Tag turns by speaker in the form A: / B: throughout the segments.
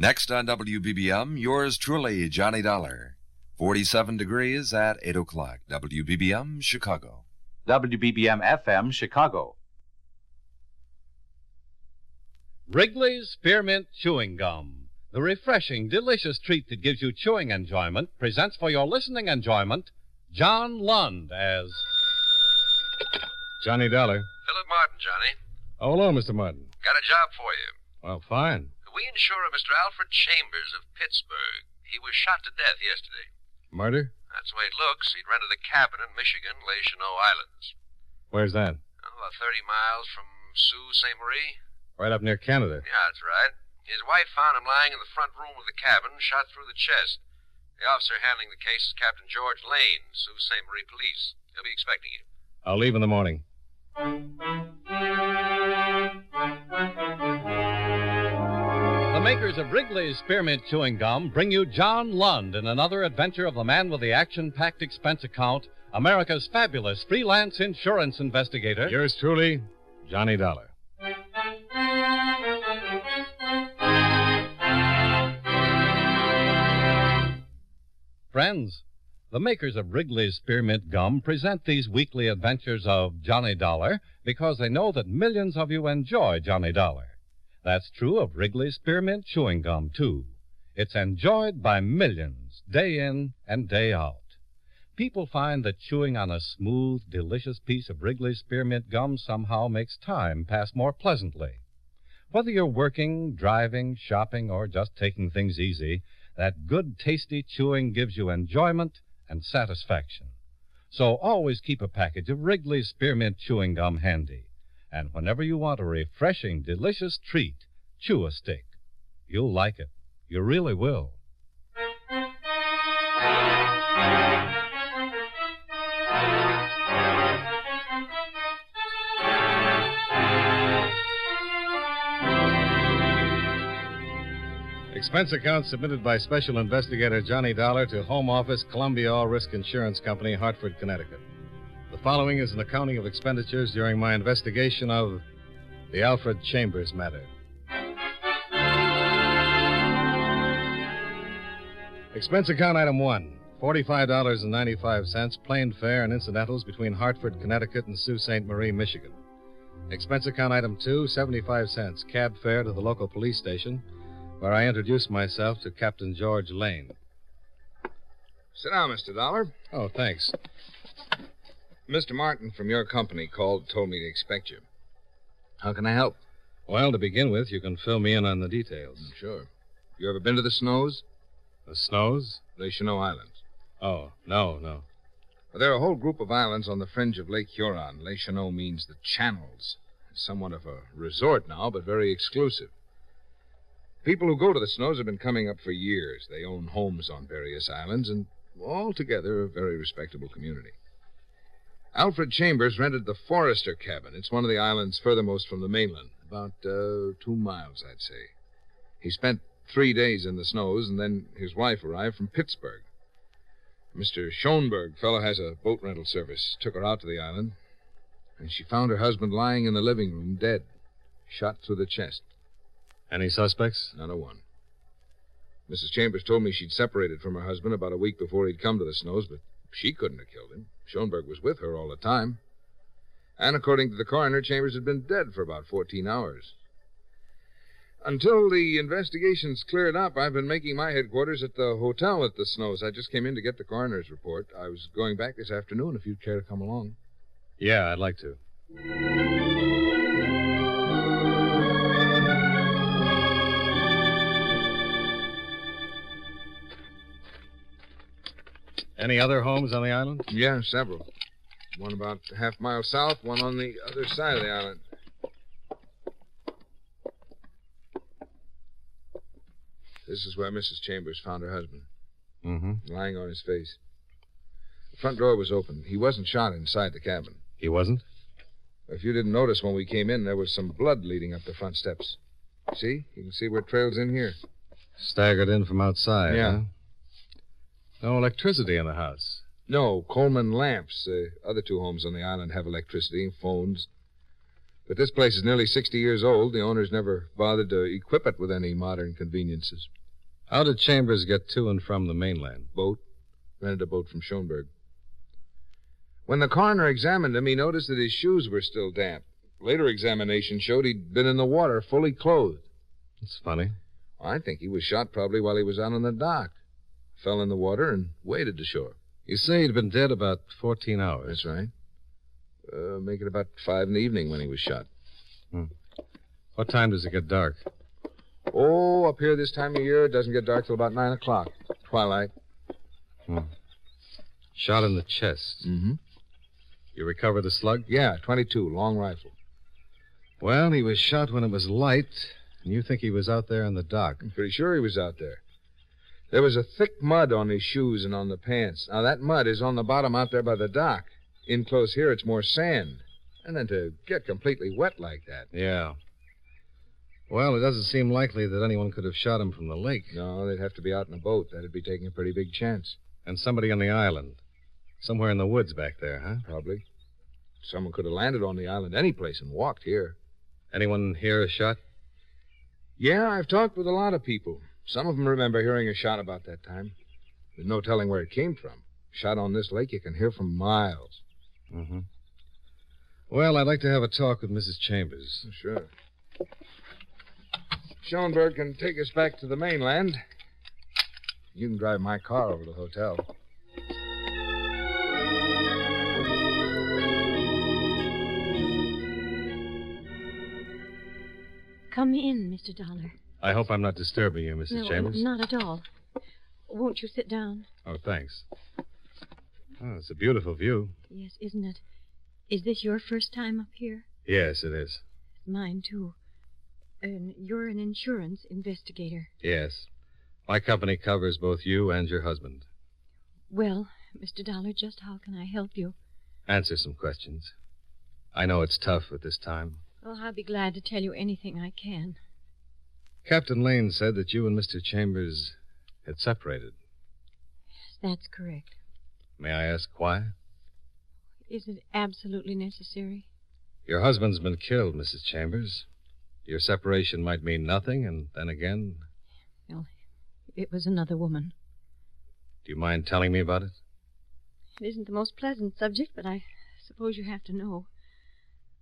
A: Next on WBBM, yours truly, Johnny Dollar. 47 degrees at 8 o'clock. WBBM, Chicago.
B: WBBM FM, Chicago.
C: Wrigley's Spearmint Chewing Gum, the refreshing, delicious treat that gives you chewing enjoyment, presents for your listening enjoyment John Lund as.
D: Johnny Dollar.
E: Philip Martin, Johnny.
D: Oh, hello, Mr. Martin.
E: Got a job for you.
D: Well, fine.
E: We insure a Mr. Alfred Chambers of Pittsburgh. He was shot to death yesterday.
D: Murder?
E: That's the way it looks. He'd rented a cabin in Michigan, Les Cheneaux Islands.
D: Where's that?
E: Oh, about 30 miles from Sault Ste. Marie.
D: Right up near Canada.
E: Yeah, that's right. His wife found him lying in the front room of the cabin, shot through the chest. The officer handling the case is Captain George Lane, Sault Ste. Marie Police. He'll be expecting you.
D: I'll leave in the morning.
C: Makers of Wrigley's Spearmint Chewing Gum bring you John Lund in another adventure of the man with the action packed expense account, America's fabulous freelance insurance investigator.
D: Yours truly, Johnny Dollar.
C: Friends, the makers of Wrigley's Spearmint Gum present these weekly adventures of Johnny Dollar because they know that millions of you enjoy Johnny Dollar. That's true of Wrigley's Spearmint Chewing Gum, too. It's enjoyed by millions, day in and day out. People find that chewing on a smooth, delicious piece of Wrigley's Spearmint Gum somehow makes time pass more pleasantly. Whether you're working, driving, shopping, or just taking things easy, that good, tasty chewing gives you enjoyment and satisfaction. So always keep a package of Wrigley's Spearmint Chewing Gum handy. And whenever you want a refreshing, delicious treat, chew a stick. You'll like it. You really will.
D: Expense account submitted by Special Investigator Johnny Dollar to Home Office, Columbia All Risk Insurance Company, Hartford, Connecticut. The following is an accounting of expenditures during my investigation of the Alfred Chambers matter. Expense account item one $45.95, plane fare and incidentals between Hartford, Connecticut and Sault Ste. Marie, Michigan. Expense account item two 75 cents, cab fare to the local police station, where I introduced myself to Captain George Lane.
E: Sit down, Mr. Dollar.
D: Oh, thanks.
E: Mr. Martin from your company called told me to expect you. How can I help?
D: Well, to begin with, you can fill me in on the details.
E: Mm, sure. You ever been to the Snows?
D: The snows?
E: Les Cheneaux Islands.
D: Oh, no, no.
E: Well, there are a whole group of islands on the fringe of Lake Huron. Les Cheneaux means the channels. It's somewhat of a resort now, but very exclusive. People who go to the Snows have been coming up for years. They own homes on various islands, and altogether a very respectable community. Alfred Chambers rented the Forrester cabin. It's one of the islands furthermost from the mainland, about uh, two miles, I'd say. He spent three days in the Snows, and then his wife arrived from Pittsburgh. Mr. Schoenberg, fellow has a boat rental service, took her out to the island, and she found her husband lying in the living room, dead, shot through the chest.
D: Any suspects?
E: Not a one. Mrs. Chambers told me she'd separated from her husband about a week before he'd come to the Snows, but she couldn't have killed him. Schoenberg was with her all the time. And according to the coroner, Chambers had been dead for about 14 hours. Until the investigation's cleared up, I've been making my headquarters at the hotel at the Snows. I just came in to get the coroner's report. I was going back this afternoon if you'd care to come along.
D: Yeah, I'd like to. Any other homes on the island?
E: Yeah, several. One about a half mile south, one on the other side of the island. This is where Mrs. Chambers found her husband,
D: Mm-hmm.
E: lying on his face. The front door was open. He wasn't shot inside the cabin.
D: He wasn't?
E: If you didn't notice when we came in, there was some blood leading up the front steps. See? You can see where it trails in here.
D: Staggered in from outside,
E: Yeah.
D: huh? No electricity in the house.
E: No, Coleman lamps. The other two homes on the island have electricity phones. But this place is nearly 60 years old. The owners never bothered to equip it with any modern conveniences.
D: How did Chambers get to and from the mainland?
E: Boat. Rented a boat from Schoenberg. When the coroner examined him, he noticed that his shoes were still damp. Later examination showed he'd been in the water fully clothed.
D: It's funny.
E: I think he was shot probably while he was out on the dock. Fell in the water and waded to shore.
D: You say he'd been dead about 14 hours.
E: That's right. Uh, make it about five in the evening when he was shot.
D: What time does it get dark?
E: Oh, up here this time of year, it doesn't get dark till about nine o'clock. Twilight.
D: Shot in the chest.
E: Mm-hmm.
D: You recover the slug?
E: Yeah, 22, long rifle.
D: Well, he was shot when it was light, and you think he was out there on the dock.
E: I'm pretty sure he was out there. There was a thick mud on his shoes and on the pants. Now, that mud is on the bottom out there by the dock. In close here, it's more sand. And then to get completely wet like that.
D: Yeah. Well, it doesn't seem likely that anyone could have shot him from the lake.
E: No, they'd have to be out in a boat. That'd be taking a pretty big chance.
D: And somebody on the island. Somewhere in the woods back there, huh?
E: Probably. Someone could have landed on the island any place and walked here.
D: Anyone hear a shot?
E: Yeah, I've talked with a lot of people. Some of them remember hearing a shot about that time. There's no telling where it came from. Shot on this lake, you can hear from miles.
D: Mm-hmm. Well, I'd like to have a talk with Mrs. Chambers.
E: Sure. Schoenberg can take us back to the mainland. You can drive my car over to the hotel.
F: Come in, Mr. Dollar.
D: I hope I'm not disturbing you, Mrs.
F: no, uh,
D: Chambers.
F: not at all. Won't you sit down?
D: Oh, thanks. Oh, it's a beautiful view.
F: Yes, isn't it? Is this your first time up here?
D: Yes, it is.
F: Mine, too. And you're an insurance investigator.
D: Yes. My company covers both you and your husband.
F: Well, Mr. Dollar, just how can I help you?
D: Answer some questions. I know it's tough at this time.
F: Well, I'll be glad to tell you anything I can.
D: Captain Lane said that you and Mr. Chambers had separated.
F: Yes, That's correct.
D: May I ask why?
F: Is it absolutely necessary?
D: Your husband's been killed, Mrs. Chambers. Your separation might mean nothing, and then again, Well,
F: It was another woman.
D: do you mind telling me about it?
F: It isn't the most pleasant subject, but I suppose you have to know.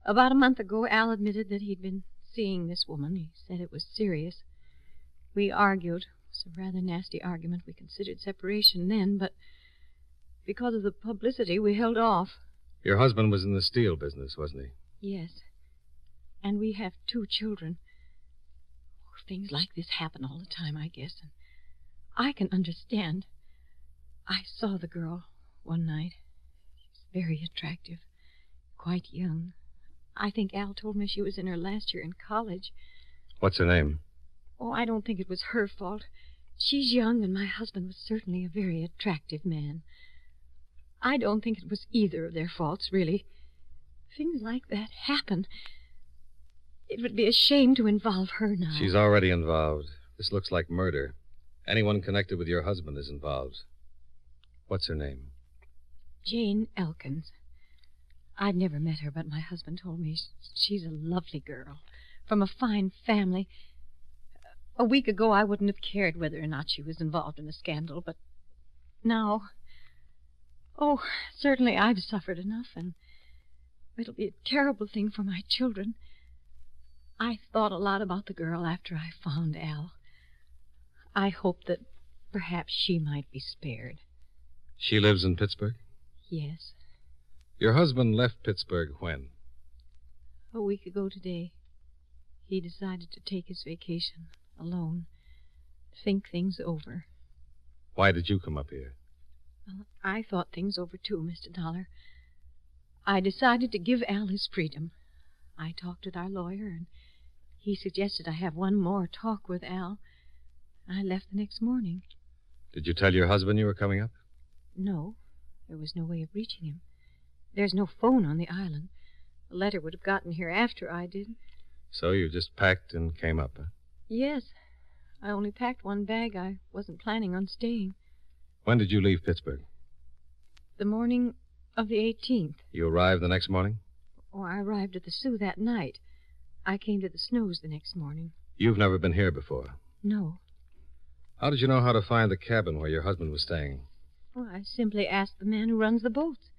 F: About a month ago, Al admitted that he'd been seeing this woman. He said it was serious. We argued. It was a rather nasty argument. We considered separation then, but because of the publicity, we held off.
D: Your husband was in the steel business, wasn't he?
F: Yes. And we have two children. Oh, things like this happen all the time, I guess, and I can understand. I saw the girl one night. She's very attractive, quite young. I think Al told me she was in her last year in college.
D: What's her name?
F: Oh, I don't think it was her fault. She's young, and my husband was certainly a very attractive man. I don't think it was either of their faults, really. Things like that happen. It would be a shame to involve her now.
D: She's already involved. This looks like murder. Anyone connected with your husband is involved. What's her name?
F: Jane Elkins. I'd never met her, but my husband told me she's a lovely girl, from a fine family. A week ago, I wouldn't have cared whether or not she was involved in a scandal, but now. Oh, certainly I've suffered enough, and it'll be a terrible thing for my children. I thought a lot about the girl after I found Al. I hoped that perhaps she might be spared.
D: She lives in Pittsburgh?
F: Yes,
D: Your husband left Pittsburgh when?
F: a week ago today. He decided to take his vacation alone, think things over.
D: Why did you come up here?
F: Well, I thought things over too, Mr. Dollar. I decided to give Al his freedom. I talked with our lawyer, and he suggested I have one more talk with Al. I left the next morning.
D: Did you tell your husband you were coming up?
F: No, there was no way of reaching him. There's no phone on the island. The letter would have gotten here after I did.
D: So you just packed and came up, huh?
F: Yes, I only packed one bag. I wasn't planning on staying.
D: When did you leave Pittsburgh?
F: The morning of the 18th.
D: You arrived the next morning?
F: Oh, I arrived at the Soo that night. I came to the Snows the next morning.
D: You've never been here before.
F: No.
D: How did you know how to find the cabin where your husband was staying?
F: Well, I simply asked the man who runs the boats.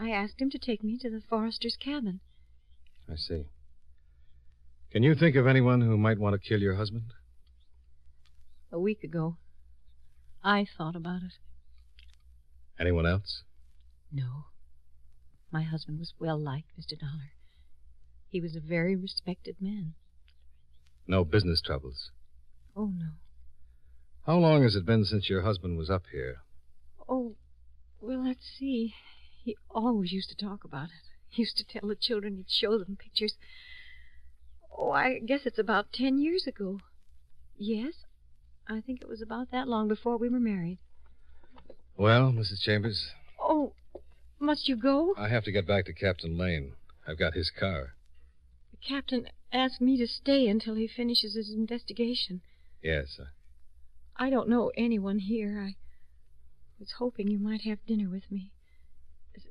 F: I asked him to take me to the Forrester's cabin.
D: I see. Can you think of anyone who might want to kill your husband?
F: A week ago, I thought about it.
D: Anyone else?
F: No. My husband was well liked, Mr. Dollar. He was a very respected man.
D: No business troubles.
F: Oh, no.
D: How long has it been since your husband was up here?
F: Oh, well, let's see. He always used to talk about it. He used to tell the children he'd show them pictures. Oh, I guess it's about ten years ago. Yes, I think it was about that long before we were married.
D: Well, Mrs. Chambers,
F: Oh, must you go?
D: I have to get back to Captain Lane. I've got his car.
F: The captain asked me to stay until he finishes his investigation.
D: Yes.
F: I don't know anyone here. I was hoping you might have dinner with me.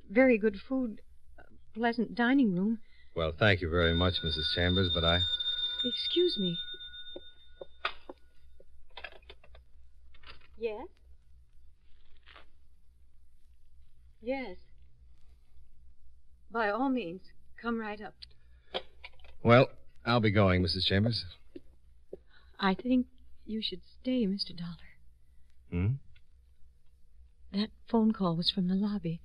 F: Very good food, a pleasant dining room.
D: well, thank you very much, Mrs. Chambers, but I.
F: Excuse me. Yes? Yes. By all means, come right up.
D: Well, I'll be going, Mrs. Chambers.
F: I think you should stay, Mr. Dollar.
D: Hmm?
F: That phone call was from the lobby.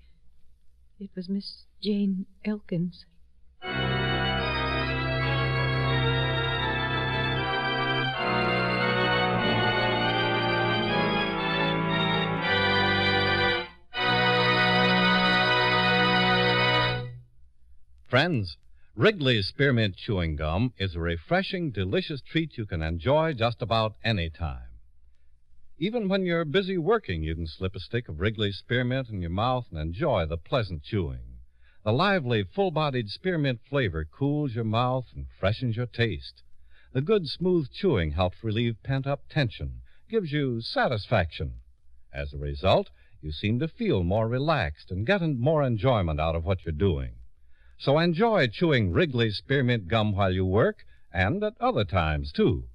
F: It was Miss Jane Elkins.
C: Friends, Wrigley's Spearmint Chewing Gum is a refreshing, delicious treat you can enjoy just about any time. Even when you're busy working, you can slip a stick of Wrigley's Spearmint in your mouth and enjoy the pleasant chewing. The lively, full bodied spearmint flavor cools your mouth and freshens your taste. The good, smooth chewing helps relieve pent up tension, gives you satisfaction. As a result, you seem to feel more relaxed and get more enjoyment out of what you're doing. So enjoy chewing Wrigley's Spearmint Gum while you work and at other times, too.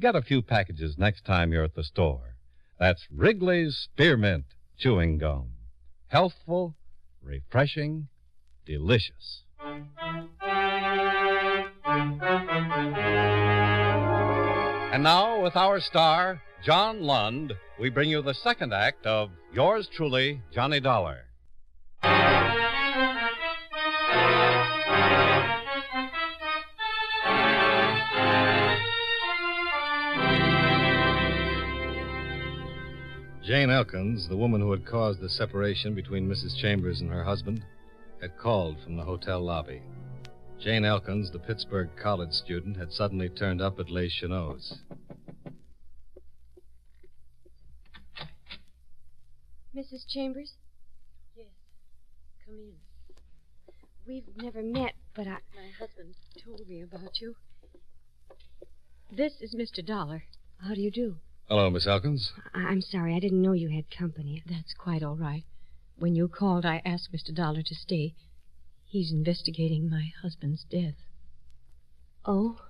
C: Get a few packages next time you're at the store. That's Wrigley's Spearmint Chewing Gum. Healthful, refreshing, delicious. And now, with our star, John Lund, we bring you the second act of Yours Truly, Johnny Dollar.
D: Jane Elkins, the woman who had caused the separation between Mrs. Chambers and her husband, had called from the hotel lobby. Jane Elkins, the Pittsburgh college student, had suddenly turned up at Les Cheneaux.
G: Mrs. Chambers?
F: Yes. Come in.
G: We've never met, but I.
F: My husband told me about you. This is Mr. Dollar.
G: How do you do?
D: Hello, Miss Elkins.
G: I- I'm sorry. I didn't know you had company.
F: That's quite all right. When you called, I asked Mr. Dollar to stay. He's investigating my husband's death.
G: Oh,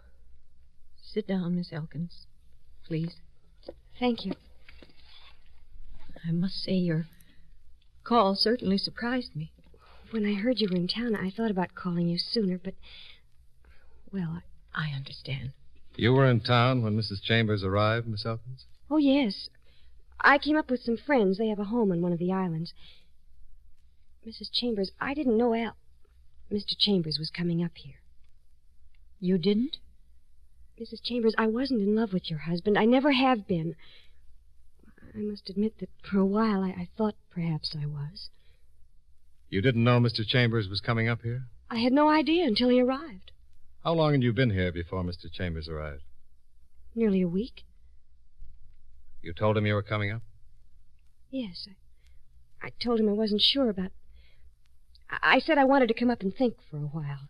F: Sit down, Miss Elkins. Please.
G: thank you.
F: I must say your call certainly surprised me.
G: When I heard you were in town, I thought about calling you sooner, but. Well, I...
F: I understand.
D: You were in town when Mrs. Chambers arrived, Miss Elkins?
G: Oh, yes. I came up with some friends. They have a home on one of the islands. Mrs. Chambers, I didn't know Al. Mr. Chambers was coming up here.
F: You didn't?
G: Mrs. Chambers, I wasn't in love with your husband. I never have been. I must admit that for a while I, I thought perhaps I was.
D: You didn't know Mr. Chambers was coming up here?
G: I had no idea until he arrived.
D: How long had you been here before Mr. Chambers arrived?
G: Nearly a week.
D: You told him you were coming up?
G: Yes. I, I told him I wasn't sure about. I, I said I wanted to come up and think for a while.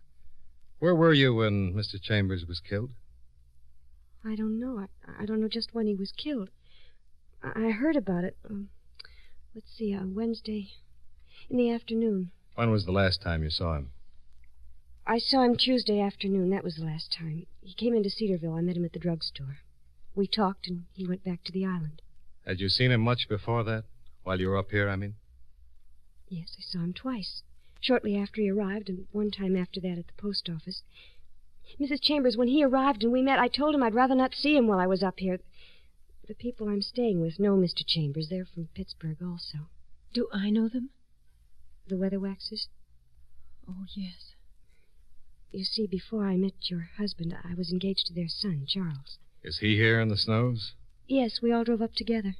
D: Where were you when Mr. Chambers was killed?
G: I don't know. I, I don't know just when he was killed. I, I heard about it. Um, let's see, on Wednesday in the afternoon.
D: When was the last time you saw him?
G: I saw him Tuesday afternoon. That was the last time. He came into Cedarville. I met him at the drugstore. We talked, and he went back to the island.
D: Had you seen him much before that? While you were up here, I mean?
G: Yes, I saw him twice. Shortly after he arrived, and one time after that at the post office. Mrs. Chambers, when he arrived and we met, I told him I'd rather not see him while I was up here. The people I'm staying with know Mr. Chambers. They're from Pittsburgh also.
F: Do I know them?
G: The Weatherwaxes?
F: Oh, yes.
G: You see, before I met your husband, I was engaged to their son, Charles.
D: Is he here in the snows?
G: Yes, we all drove up together.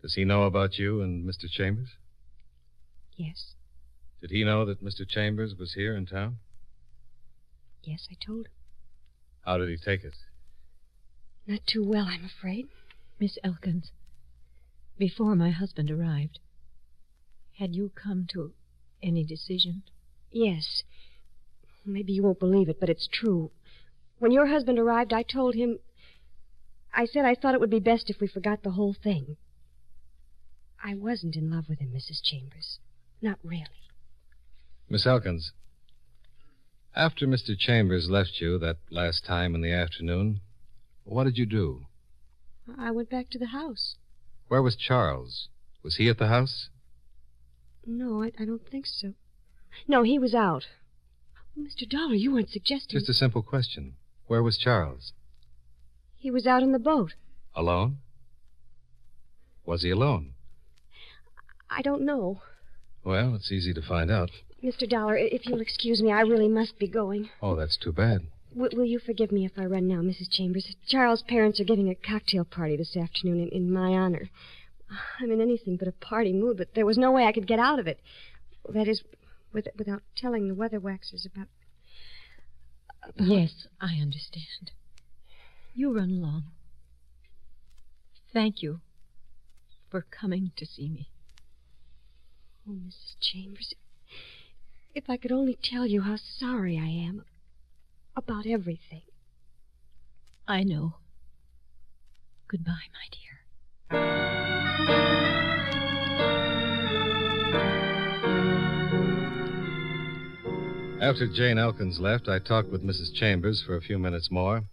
D: Does he know about you and Mr. Chambers?
G: Yes.
D: Did he know that Mr. Chambers was here in town?
G: Yes, I told him.
D: How did he take it?
G: Not too well, I'm afraid.
F: Miss Elkins, before my husband arrived, had you come to any decision?
G: Yes. Maybe you won't believe it, but it's true. When your husband arrived, I told him. I said I thought it would be best if we forgot the whole thing. I wasn't in love with him, Mrs. Chambers. Not really.
D: Miss Elkins, after Mr. Chambers left you that last time in the afternoon, what did you do?
G: I went back to the house.
D: Where was Charles? Was he at the house?
G: No, I, I don't think so. No, he was out. Mr. Dollar, you weren't suggesting.
D: Just a simple question. Where was Charles?
G: He was out in the boat.
D: Alone? Was he alone?
G: I don't know.
D: Well, it's easy to find out.
G: Mr. Dollar, if you'll excuse me, I really must be going.
D: Oh, that's too bad.
G: W- will you forgive me if I run now, Mrs. Chambers? Charles' parents are giving a cocktail party this afternoon in, in my honor. I'm in anything but a party mood, but there was no way I could get out of it. That is, with, without telling the Weatherwaxes about.
F: Yes, I understand. You run along. Thank you for coming to see me.
G: Oh, Mrs. Chambers, if I could only tell you how sorry I am about everything.
F: I know. Goodbye, my dear.
D: After Jane Elkins left, I talked with Mrs. Chambers for a few minutes more,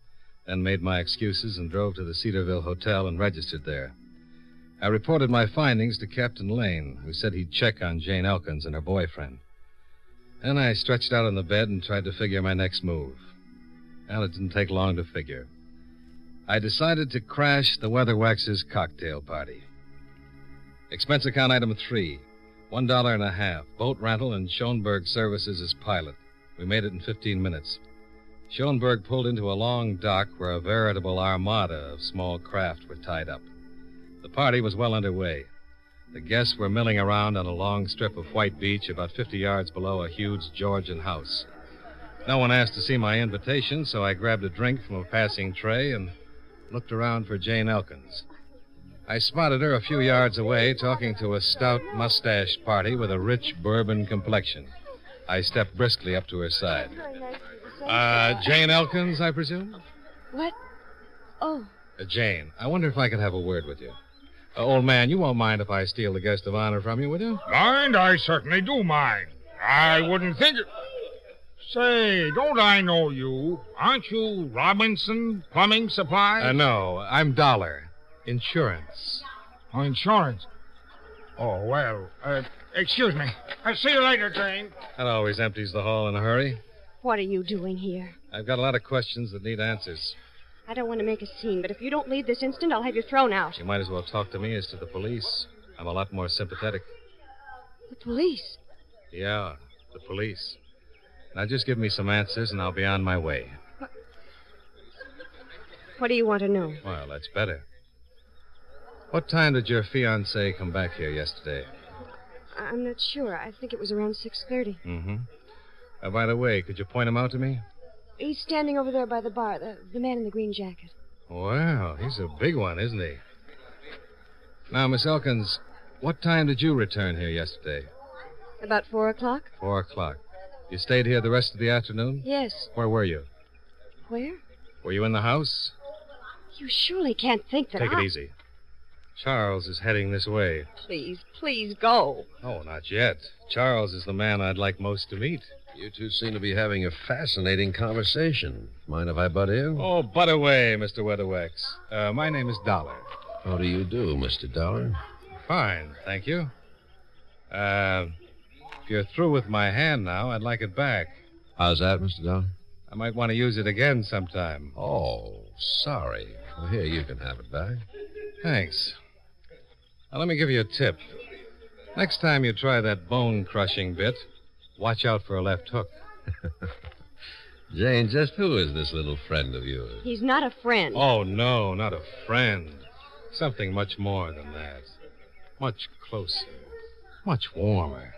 D: then made my excuses and drove to the Cedarville Hotel and registered there. I reported my findings to Captain Lane, who said he'd check on Jane Elkins and her boyfriend. Then I stretched out on the bed and tried to figure my next move. Well, it didn't take long to figure. I decided to crash the Weatherwax's cocktail party. Expense account item three. One dollar and a half. Boat rental and Schoenberg services as pilot. We made it in 15 minutes. Schoenberg pulled into a long dock where a veritable armada of small craft were tied up. The party was well underway. The guests were milling around on a long strip of white beach about 50 yards below a huge Georgian house. No one asked to see my invitation, so I grabbed a drink from a passing tray and looked around for Jane Elkins. I spotted her a few yards away talking to a stout mustached party with a rich bourbon complexion. I stepped briskly up to her side. Uh, Jane Elkins, I presume?
G: What? Oh,
D: Uh, Jane, I wonder if I could have a word with you. Uh, old man, you won't mind if I steal the guest of honor from you, will you?
H: Mind? I certainly do mind. I wouldn't think it. Say, don't I know you? Aren't you Robinson Plumbing Supply?
D: Uh, no, I'm Dollar. Insurance.
H: Oh, insurance. Oh, well, uh, excuse me. I'll see you later, Jane.
D: That always empties the hall in a hurry.
G: what are you doing here?
D: I've got a lot of questions that need answers.
G: I don't want to make a scene, but if you don't leave this instant, I'll have you thrown out.
D: You might as well talk to me as to the police. I'm a lot more sympathetic.
G: The police?
D: Yeah, the police. Now just give me some answers and I'll be on my way.
G: What what do you want to know?
D: Well, that's better. What time did your fiancé come back here yesterday?
G: I'm not sure. I think it was around 6.30.
D: Mm-hmm. Uh, by the way, could you point him out to me?
G: He's standing over there by the bar, the, the man in the green jacket.
D: Well, he's a big one, isn't he? Now, Miss Elkins, what time did you return here yesterday?
G: About 4 o'clock?
D: Four o'clock. You stayed here the rest of the afternoon?
G: Yes.
D: Where were you?
G: Where?
D: Were you in the house?
G: You surely can't think that
D: Take
G: I...
D: it easy. Charles is heading this way.
G: Please, please go.
D: Oh, not yet. Charles is the man I'd like most to meet.
I: You two seem to be having a fascinating conversation. Mind if I butt in?
D: Oh, butt away, Mr. Weatherwax. Uh, my name is Dollar.
I: How do you do, Mr. Dollar?
D: Fine, thank you. Uh, if you're through with my hand now, I'd like it back.
I: How's that, Mr. Dollar?
D: I might want to use it again sometime.
I: Oh, sorry. Well, here, you can have it back.
D: Thanks. Now, let me give you a tip. Next time you try that bone crushing bit, watch out for a left hook.
I: Jane, just who is this little friend of yours?
G: He's not a friend.
D: Oh, no, not a friend. Something much more than that. Much closer. Much warmer.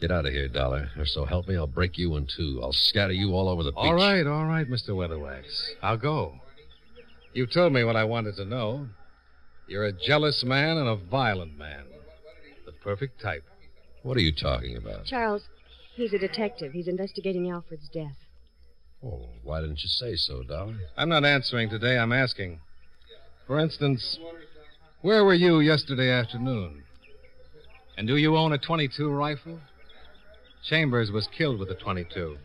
I: Get out of here, Dollar, or so help me, I'll break you in two. I'll scatter you all over the beach.
D: All right, all right, Mr. Weatherwax. I'll go. You told me what I wanted to know. You're a jealous man and a violent man. The perfect type.
I: What are you talking about?
G: Charles, he's a detective. He's investigating Alfred's death.
I: Oh, why didn't you say so, Dollar?
D: I'm not answering today, I'm asking. For instance, where were you yesterday afternoon? And do you own a 22 rifle? Chambers was killed with a 22.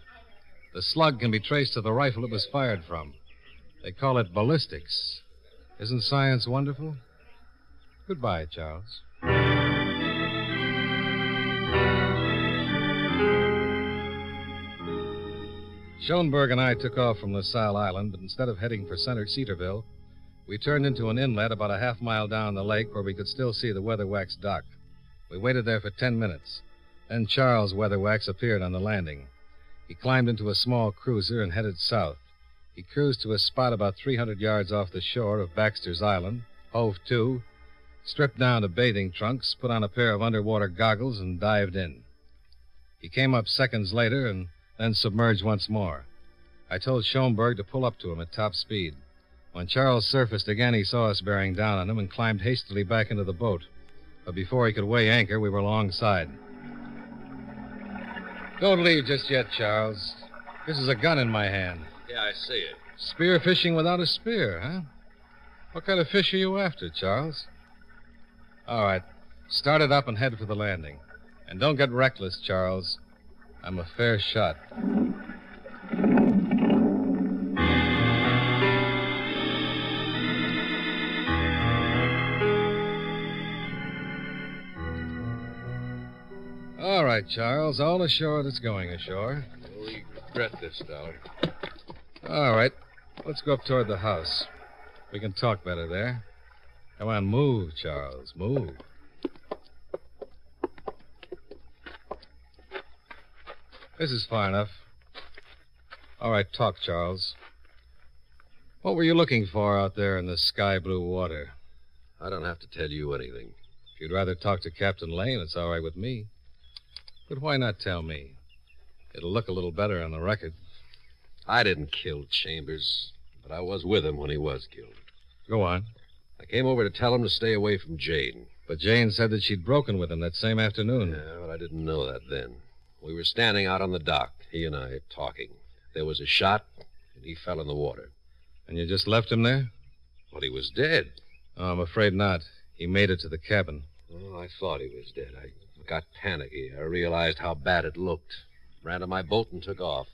D: The slug can be traced to the rifle it was fired from. They call it ballistics. Isn't science wonderful? Goodbye, Charles. Schoenberg and I took off from LaSalle Island, but instead of heading for center Cedarville, we turned into an inlet about a half mile down the lake where we could still see the Weatherwax dock. We waited there for ten minutes. Then Charles Weatherwax appeared on the landing. He climbed into a small cruiser and headed south. He cruised to a spot about 300 yards off the shore of Baxter's Island, hove to, stripped down to bathing trunks, put on a pair of underwater goggles, and dived in. He came up seconds later and then submerged once more. I told Schoenberg to pull up to him at top speed. When Charles surfaced again, he saw us bearing down on him and climbed hastily back into the boat. But before he could weigh anchor, we were alongside. Don't leave just yet, Charles. This is a gun in my hand.
I: Yeah, I see it.
D: Spear fishing without a spear, huh? What kind of fish are you after, Charles? All right. Start it up and head for the landing. And don't get reckless, Charles. I'm a fair shot. All right, Charles. All ashore that's going ashore.
I: We regret this, Dollar.
D: All right. Let's go up toward the house. We can talk better there. Come on, move, Charles. Move. This is far enough. All right, talk, Charles. What were you looking for out there in the sky blue water?
I: I don't have to tell you anything.
D: If you'd rather talk to Captain Lane, it's all right with me. But why not tell me? It'll look a little better on the record.
I: I didn't kill Chambers, but I was with him when he was killed.
D: Go on.
I: I came over to tell him to stay away from Jane.
D: But Jane said that she'd broken with him that same afternoon.
I: Yeah, but I didn't know that then. We were standing out on the dock, he and I, talking. There was a shot, and he fell in the water.
D: And you just left him there?
I: Well, he was dead.
D: Oh, I'm afraid not. He made it to the cabin.
I: Oh, I thought he was dead. I got panicky. I realized how bad it looked. Ran to my boat and took off.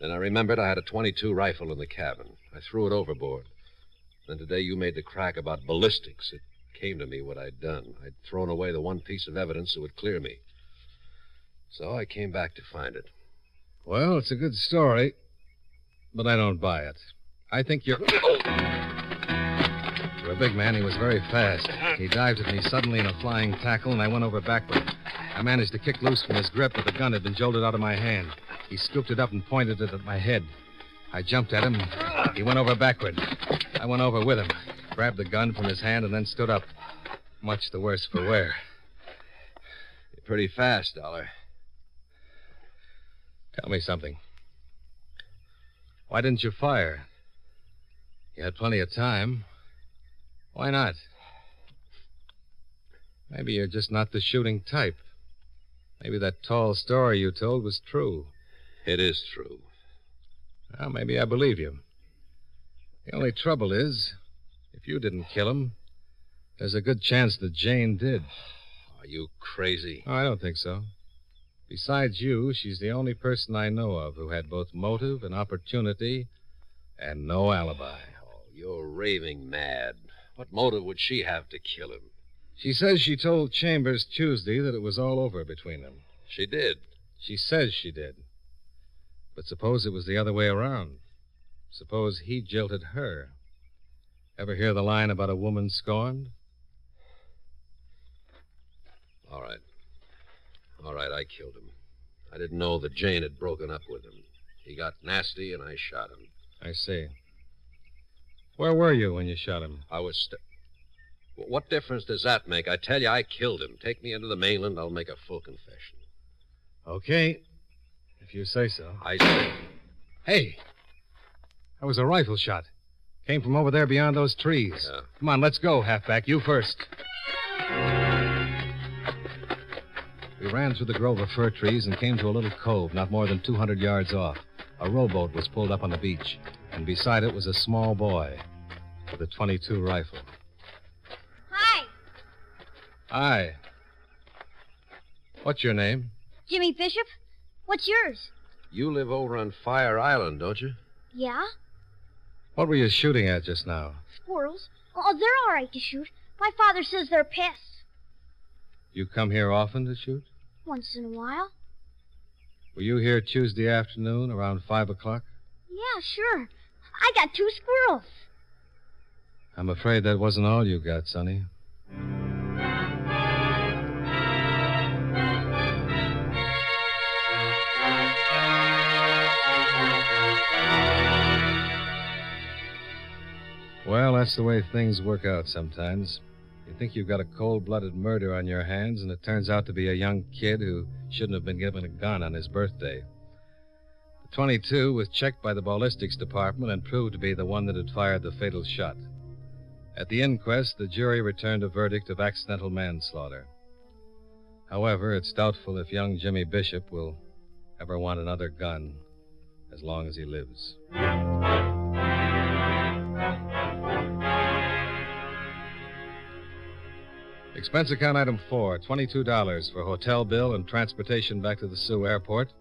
I: Then I remembered I had a 22 rifle in the cabin. I threw it overboard. Then today you made the crack about ballistics. It came to me what I'd done. I'd thrown away the one piece of evidence that would clear me. So I came back to find it.
D: Well, it's a good story, but I don't buy it. I think you're. For a big man, he was very fast. He dived at me suddenly in a flying tackle, and I went over backward. I managed to kick loose from his grip, but the gun had been jolted out of my hand. He scooped it up and pointed it at my head. I jumped at him. He went over backward. I went over with him, grabbed the gun from his hand, and then stood up. Much the worse for wear.
I: You're pretty fast, Dollar.
D: Tell me something. Why didn't you fire? You had plenty of time. Why not? Maybe you're just not the shooting type. Maybe that tall story you told was true.
I: It is true.
D: Well, maybe I believe you. The only trouble is, if you didn't kill him, there's a good chance that Jane did.
I: Are you crazy?
D: Oh, I don't think so. Besides you, she's the only person I know of who had both motive and opportunity and no alibi.
I: Oh, you're raving mad. What motive would she have to kill him?
D: She says she told Chambers Tuesday that it was all over between them.
I: She did.
D: She says she did. But suppose it was the other way around. Suppose he jilted her. Ever hear the line about a woman scorned?
I: All right. All right, I killed him. I didn't know that Jane had broken up with him. He got nasty, and I shot him.
D: I see. Where were you when you shot him?
I: I was. St- what difference does that make? I tell you, I killed him. Take me into the mainland, I'll make a full confession.
D: Okay. If you say so.
I: I say.
D: Hey! That was a rifle shot. Came from over there beyond those trees.
I: Yeah.
D: Come on, let's go, halfback. You first. We ran through the grove of fir trees and came to a little cove not more than 200 yards off. A rowboat was pulled up on the beach, and beside it was a small boy with a 22 rifle.
J: Hi,
D: Hi. What's your name?
J: Jimmy Bishop. What's yours?
I: You live over on Fire Island, don't you?
J: Yeah?
D: What were you shooting at just now?
J: Squirrels. Oh, they're all right to shoot. My father says they're pests.
D: You come here often to shoot?
J: Once in a while.
D: Were you here Tuesday afternoon around 5 o'clock?
J: Yeah, sure. I got two squirrels.
D: I'm afraid that wasn't all you got, Sonny. Well, that's the way things work out sometimes. You think you've got a cold blooded murder on your hands, and it turns out to be a young kid who shouldn't have been given a gun on his birthday. The 22 was checked by the ballistics department and proved to be the one that had fired the fatal shot. At the inquest, the jury returned a verdict of accidental manslaughter. However, it's doubtful if young Jimmy Bishop will ever want another gun as long as he lives. Expense account item four, $22 for hotel bill and transportation back to the Soo Airport.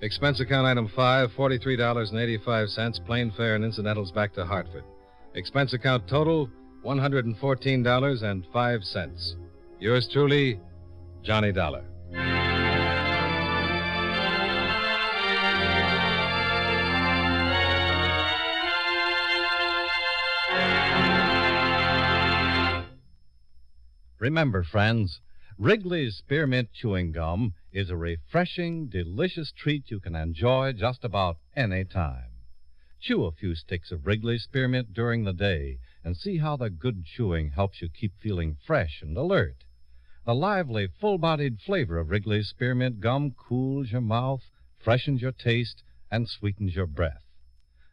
D: Expense account item five, $43.85, plane fare and incidentals back to Hartford. Expense account total, $114.05. Yours truly, Johnny Dollar.
C: Remember, friends, Wrigley's Spearmint Chewing Gum is a refreshing, delicious treat you can enjoy just about any time. Chew a few sticks of Wrigley's Spearmint during the day and see how the good chewing helps you keep feeling fresh and alert. The lively, full bodied flavor of Wrigley's Spearmint Gum cools your mouth, freshens your taste, and sweetens your breath.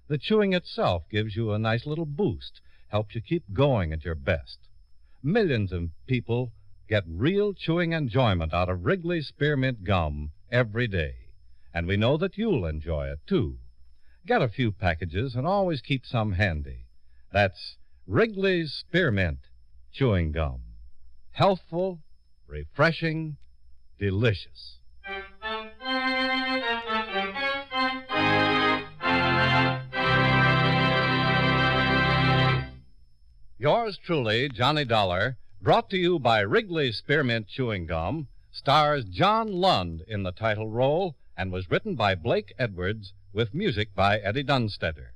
C: The chewing itself gives you a nice little boost, helps you keep going at your best. Millions of people get real chewing enjoyment out of Wrigley's Spearmint Gum every day. And we know that you'll enjoy it, too. Get a few packages and always keep some handy. That's Wrigley's Spearmint Chewing Gum. Healthful, refreshing, delicious. Yours truly, Johnny Dollar, brought to you by Wrigley's Spearmint Chewing Gum, stars John Lund in the title role and was written by Blake Edwards with music by Eddie Dunstedter.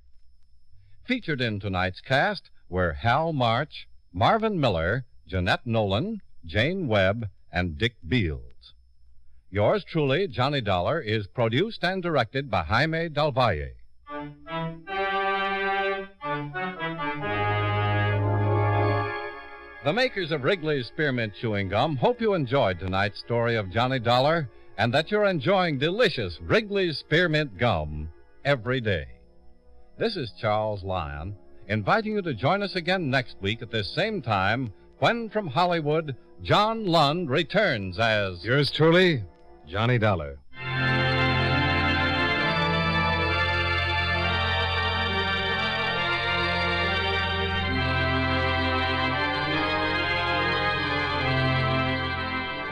C: Featured in tonight's cast were Hal March, Marvin Miller, Jeanette Nolan, Jane Webb, and Dick Beals. Yours truly, Johnny Dollar, is produced and directed by Jaime Del Valle. The makers of Wrigley's Spearmint Chewing Gum hope you enjoyed tonight's story of Johnny Dollar and that you're enjoying delicious Wrigley's Spearmint Gum every day. This is Charles Lyon, inviting you to join us again next week at this same time when from Hollywood, John Lund returns as.
D: Yours truly, Johnny Dollar.